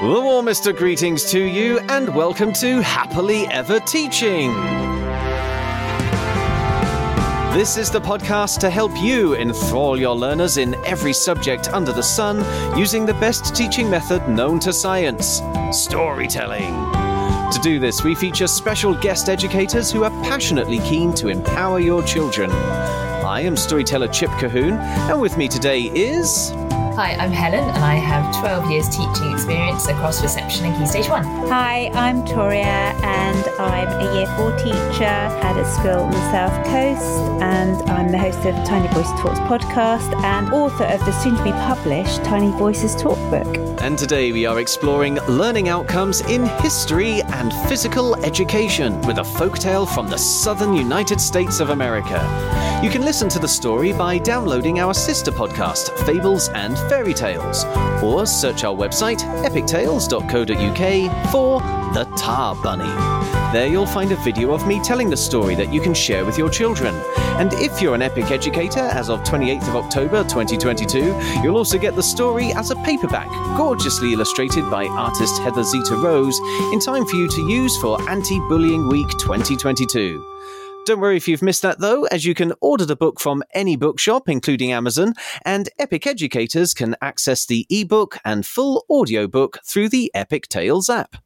The warmest of greetings to you, and welcome to Happily Ever Teaching. This is the podcast to help you enthrall your learners in every subject under the sun using the best teaching method known to science storytelling. To do this, we feature special guest educators who are passionately keen to empower your children. I am storyteller Chip Colquhoun, and with me today is. Hi, I'm Helen, and I have 12 years teaching experience across reception and Key Stage 1. Hi, I'm Toria, and I'm a Year 4 teacher at a school on the South Coast, and I'm the host of Tiny Voices Talks podcast and author of the soon to be published Tiny Voices Talk book. And today we are exploring learning outcomes in history and physical education with a folktale from the southern United States of America. You can listen to the story by downloading our sister podcast, Fables and Fairy Tales, or search our website, epictales.co.uk, for The Tar Bunny. There you'll find a video of me telling the story that you can share with your children. And if you're an epic educator, as of 28th of October 2022, you'll also get the story as a paperback, gorgeously illustrated by artist Heather Zeta Rose, in time for you to use for Anti Bullying Week 2022. Don't worry if you've missed that though, as you can order the book from any bookshop, including Amazon, and Epic educators can access the ebook and full audiobook through the Epic Tales app.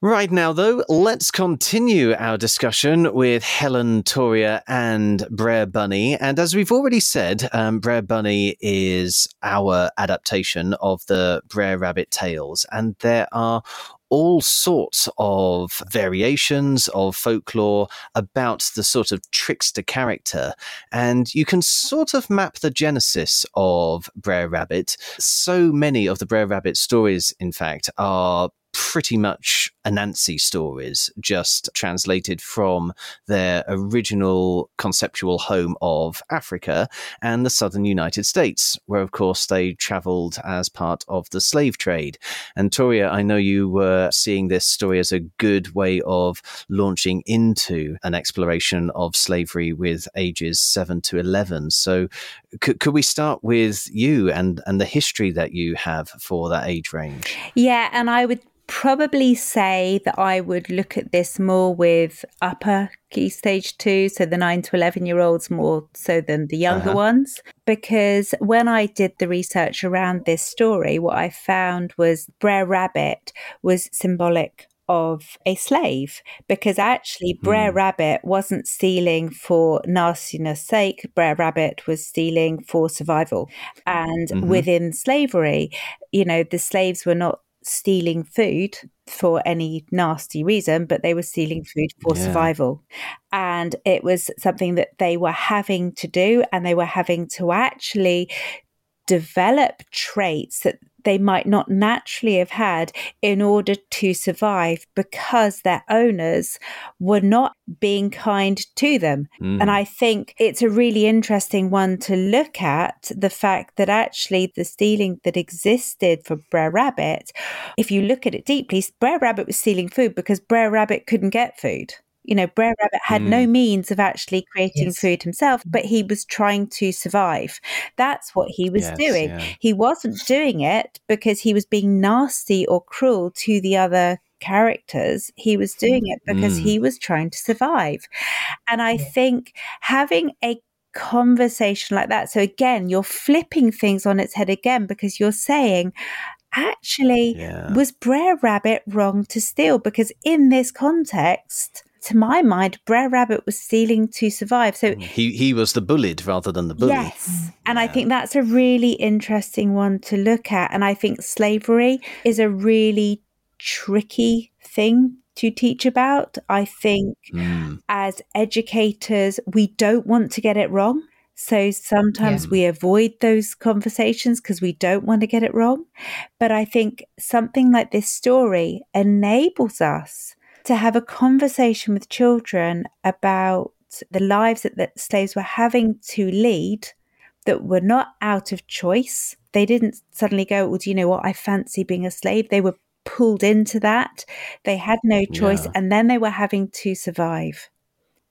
Right now, though, let's continue our discussion with Helen Toria and Brer Bunny. And as we've already said, um, Brer Bunny is our adaptation of the Brer Rabbit tales, and there are all sorts of variations of folklore about the sort of trickster character. And you can sort of map the genesis of Brer Rabbit. So many of the Brer Rabbit stories, in fact, are pretty much Anansi stories, just translated from their original conceptual home of Africa and the southern United States, where, of course, they traveled as part of the slave trade. And Toria, I know you were seeing this story as a good way of launching into an exploration of slavery with ages 7 to 11. So, could, could we start with you and, and the history that you have for that age range? Yeah, and I would probably say that I would look at this more with upper key stage two, so the nine to 11 year olds more so than the younger uh-huh. ones. Because when I did the research around this story, what I found was Brer Rabbit was symbolic of a slave because actually Brer mm. Rabbit wasn't stealing for nastiness sake. Brer Rabbit was stealing for survival. And mm-hmm. within slavery, you know, the slaves were not stealing food for any nasty reason, but they were stealing food for yeah. survival. And it was something that they were having to do, and they were having to actually develop traits that they might not naturally have had in order to survive because their owners were not being kind to them. Mm. And I think it's a really interesting one to look at the fact that actually the stealing that existed for Brer Rabbit, if you look at it deeply, Brer Rabbit was stealing food because Brer Rabbit couldn't get food. You know, Brer Rabbit had mm. no means of actually creating yes. food himself, but he was trying to survive. That's what he was yes, doing. Yeah. He wasn't doing it because he was being nasty or cruel to the other characters. He was doing it because mm. he was trying to survive. And I yeah. think having a conversation like that, so again, you're flipping things on its head again because you're saying, actually, yeah. was Brer Rabbit wrong to steal? Because in this context, to my mind, Brer Rabbit was stealing to survive. So mm, he he was the bullied rather than the bully. Yes, and yeah. I think that's a really interesting one to look at. And I think slavery is a really tricky thing to teach about. I think mm. as educators, we don't want to get it wrong. So sometimes yeah. we avoid those conversations because we don't want to get it wrong. But I think something like this story enables us to have a conversation with children about the lives that the slaves were having to lead that were not out of choice. They didn't suddenly go, Well, do you know what? I fancy being a slave. They were pulled into that. They had no choice. Yeah. And then they were having to survive.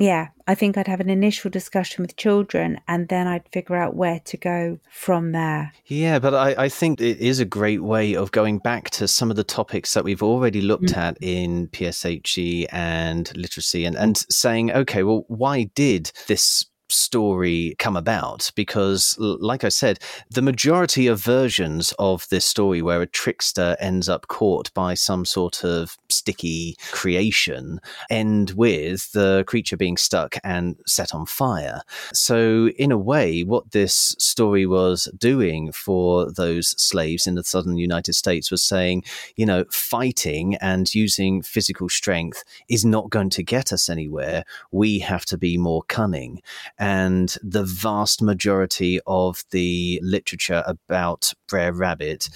Yeah, I think I'd have an initial discussion with children and then I'd figure out where to go from there. Yeah, but I, I think it is a great way of going back to some of the topics that we've already looked mm. at in PSHE and literacy and, and saying, okay, well, why did this story come about? Because like i said the majority of versions of this story where a trickster ends up caught by some sort of sticky creation end with the creature being stuck and set on fire. So in a way what this story was doing for those slaves in the southern united states was saying you know fighting and using physical strength is not going to get us anywhere. We have to be more cunning and the vast majority of the literature about Brer Rabbit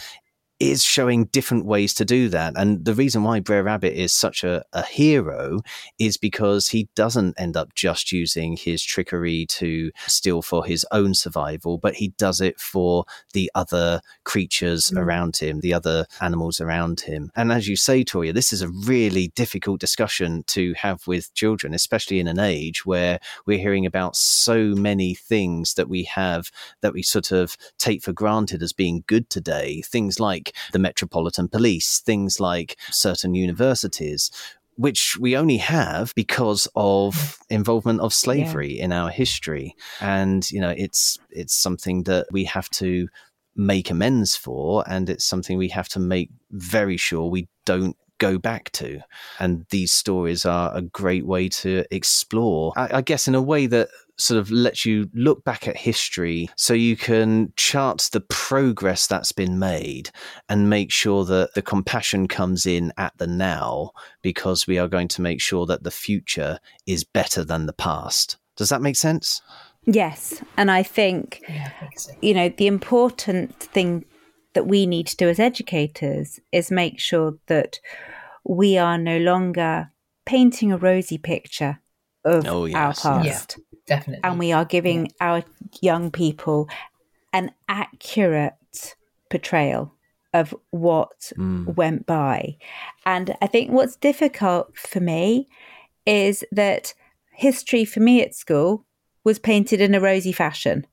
is showing different ways to do that. And the reason why Brer Rabbit is such a, a, hero is because he doesn't end up just using his trickery to steal for his own survival, but he does it for the other creatures mm. around him, the other animals around him. And as you say, Toria, this is a really difficult discussion to have with children, especially in an age where we're hearing about so many things that we have that we sort of take for granted as being good today. Things like the Metropolitan Police, things like certain universities, which we only have because of involvement of slavery yeah. in our history and you know it's it's something that we have to make amends for and it's something we have to make very sure we don't go back to. And these stories are a great way to explore, I, I, guess, in a way that sort of lets you look back at history so you can chart the progress that's been made and make sure that the compassion comes in at the now because we are going to make sure that the future is better than the past. Does that make sense? Yes. And I think, yeah, I so. you know, the important thing that we need to do as educators is make sure that we are no longer painting a rosy picture of oh, yes. our past. Yeah, definitely. And we are giving yeah. our young people an accurate portrayal of what mm. went by. And I think what's difficult for me is that history for me at school was painted in a rosy fashion.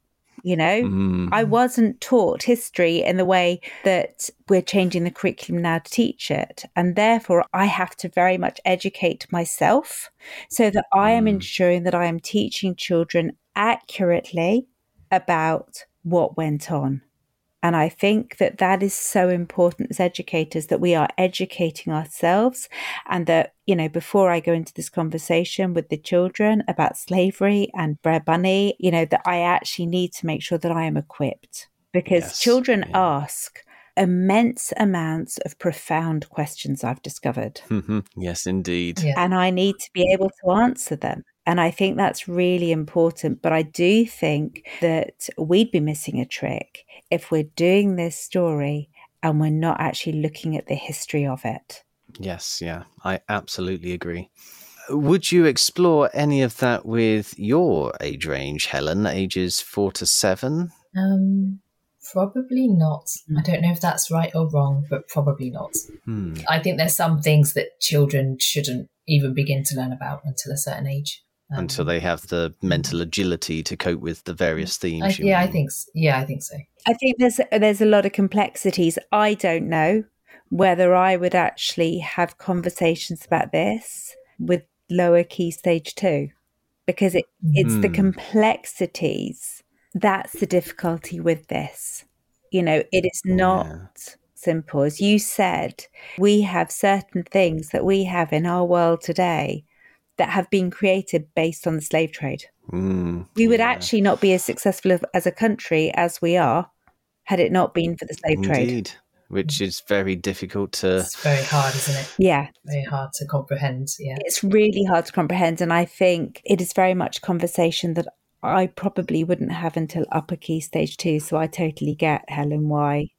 You know, mm. I wasn't taught history in the way that we're changing the curriculum now to teach it. And therefore, I have to very much educate myself so that I am mm. ensuring that I am teaching children accurately about what went on. And I think that that is so important as educators that we are educating ourselves and that, you know, before I go into this conversation with the children about slavery and Brer Bunny, you know, that I actually need to make sure that I am equipped because yes. children yeah. ask immense amounts of profound questions I've discovered. Mm-hmm. Yes, indeed. Yeah. And I need to be able to answer them. And I think that's really important. But I do think that we'd be missing a trick if we're doing this story and we're not actually looking at the history of it. Yes, yeah, I absolutely agree. Would you explore any of that with your age range, Helen, ages four to seven? Um, probably not. I don't know if that's right or wrong, but probably not. Hmm. I think there's some things that children shouldn't even begin to learn about until a certain age um, until they have the mental agility to cope with the various themes. I, yeah, mean. I think. So. Yeah, I think so. I think there's there's a lot of complexities. I don't know whether I would actually have conversations about this with lower key stage two, because it, it's mm. the hmm. complexities that's the difficulty with this. You know, it is not. Yeah simple. As you said, we have certain things that we have in our world today that have been created based on the slave trade. Mm, we would yeah. actually not be as successful as a country as we are had it not been for the slave trade. Indeed. trade. Which is very difficult to. It's very hard, isn't it? Yeah. Very hard to comprehend. Yeah. It's really hard to comprehend. And I think it is very much conversation that I probably wouldn't have until upper key stage two. So I totally get, Helen, why.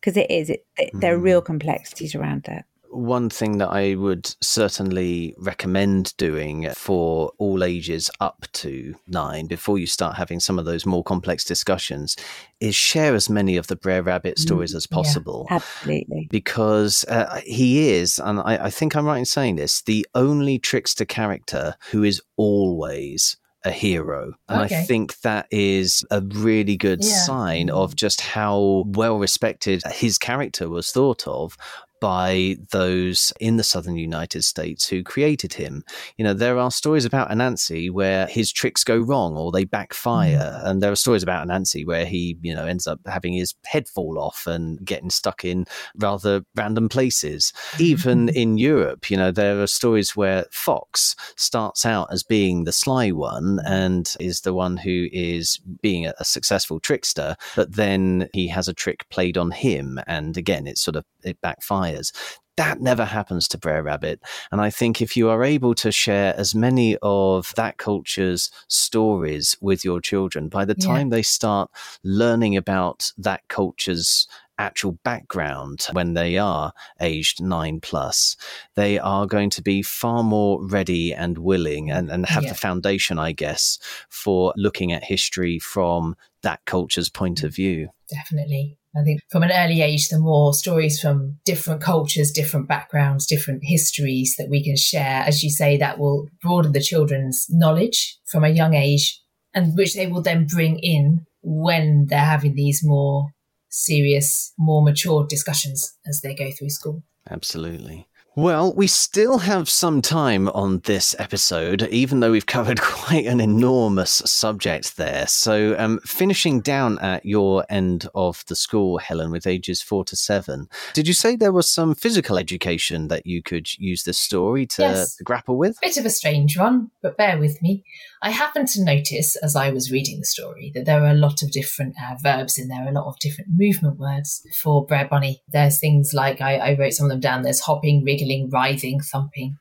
Because it is, it, it, there are real mm. complexities around it one thing that I would certainly recommend doing for all ages up to nine, before you start having some of those more complex discussions, is share as many of the Brer Rabbit mm, stories as possible. Yeah, absolutely. Because uh, he is, and I, I think I'm right in saying this, the only trickster character who is always a hero. And okay. I think that is a really good yeah. sign of just how well respected his character was thought of by those in the southern United States who created him. You know, there are stories about Anansi where his tricks go wrong or they backfire. Mm. And there are stories about Anansi where he, you know, ends up having his head fall off and getting stuck in rather random places. Even in Europe, you know, there are stories where Fox starts out as being the sly one and is the one who is being a, a successful trickster, but then he has a trick played on him. And again, it's sort of, it backfires. That never happens to Brer Rabbit. And I think if you are able to share as many of that culture's stories with your children, by the time yeah. they start learning about that culture's actual background when they are aged nine plus, they are going to be far more ready and willing and, and have yeah. the foundation, I guess, for looking at history from that culture's point of view. Definitely. I think from an early age, the more stories from different cultures, different backgrounds, different histories that we can share, as you say, that will broaden the children's knowledge from a young age and which they will then bring in when they're having these more serious, more mature discussions as they go through school. Absolutely. Well, we still have some time on this episode, even though we've covered quite an enormous subject there. So, um, finishing down at your end of the school, Helen, with ages four to seven, did you say there was some physical education that you could use this story to, yes. grapple with? Bit of a strange one, but bear with me. I happened to notice as I was reading the story that there are a lot of different uh, verbs in there, a lot of different movement words for Brer Bunny. There's things like I, I wrote some of them down. There's hopping, wriggling wriggling, writhing, thumping.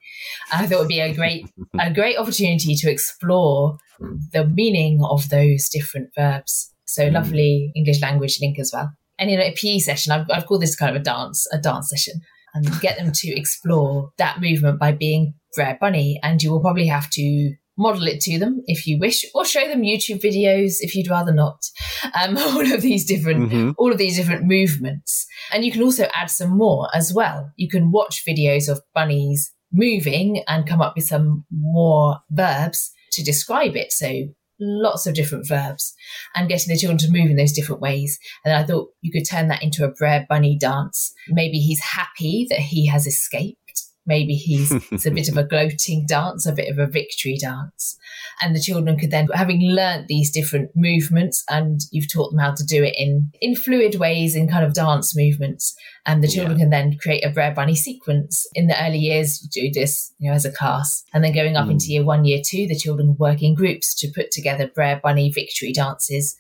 And I thought it would be a great, a great opportunity to explore the meaning of those different verbs. So mm. lovely English language link as well. And in a PE session, I've, I've called this kind of a dance, a dance session, and get them to explore that movement by being Brer Bunny. And you will probably have to model it to them if you wish, or show them YouTube videos if you'd rather not. Um, all of these different, mm-hmm. all of these different movements, and you can also add some more as well. You can watch videos of bunnies moving and come up with some more verbs to describe it. So lots of different verbs and getting the children to move in those different ways. And I thought you could turn that into a Brer Bunny dance. Maybe he's happy that he has escaped Maybe he's it's a bit of a gloating dance, a bit of a victory dance. And the children could then, having learnt these different movements, and you've taught them how to do it in, in fluid ways, in kind of dance movements. And the children yeah. can then create a Brer Bunny sequence. In the early years, you do this, you know, as a class. And then going up mm. into year one, year two, the children work in groups to put together Brer Bunny victory dances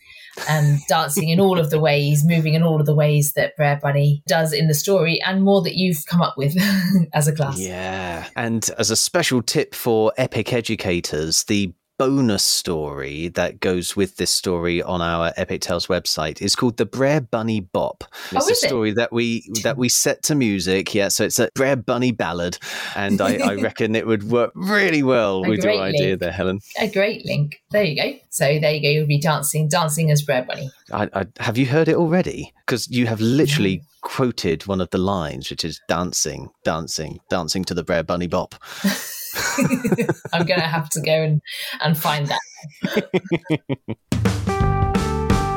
and dancing in all of the ways, moving in all of the ways that Brer Bunny does in the story, and more that you've come up with as a class. Yeah. And as a special tip for epic educators, the bonus story that goes with this story on our Epic Tales website is called the Brer Bunny Bop. Oh, it's oh, a story it? that we that we set to music. Yeah, so it's a Brer Bunny ballad, and I, I reckon it would work really well with your link. idea there, Helen. A great link. There you go. So there you go. You'll be dancing, dancing as Brer Bunny. I, I, have you heard it already? Because you have literally quoted one of the lines, which is dancing, dancing, dancing to the Brer Bunny Bop. I'm going to have to go and, and find that.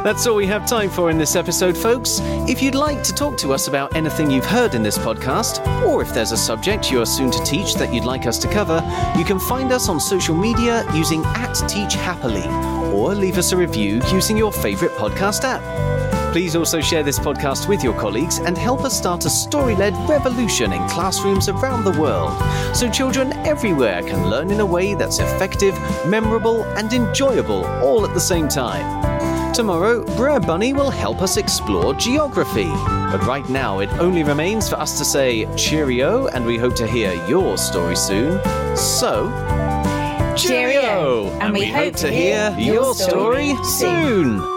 That's all we have time for in this episode, folks. If you'd like to talk to us about anything you've heard in this podcast, or if there's a subject you are soon to teach that you'd like us to cover, you can find us on social media using at Teach Happily, or leave us a review using your favourite podcast app. Please also share this podcast with your colleagues and help us start a story led revolution in classrooms around the world so children everywhere can learn in a way that's effective, memorable, and enjoyable all at the same time. Tomorrow, Brer Bunny will help us explore geography. But right now, it only remains for us to say cheerio, and we hope to hear your story soon. So, cheerio! And, and we, hope, hope to hear your story, story soon.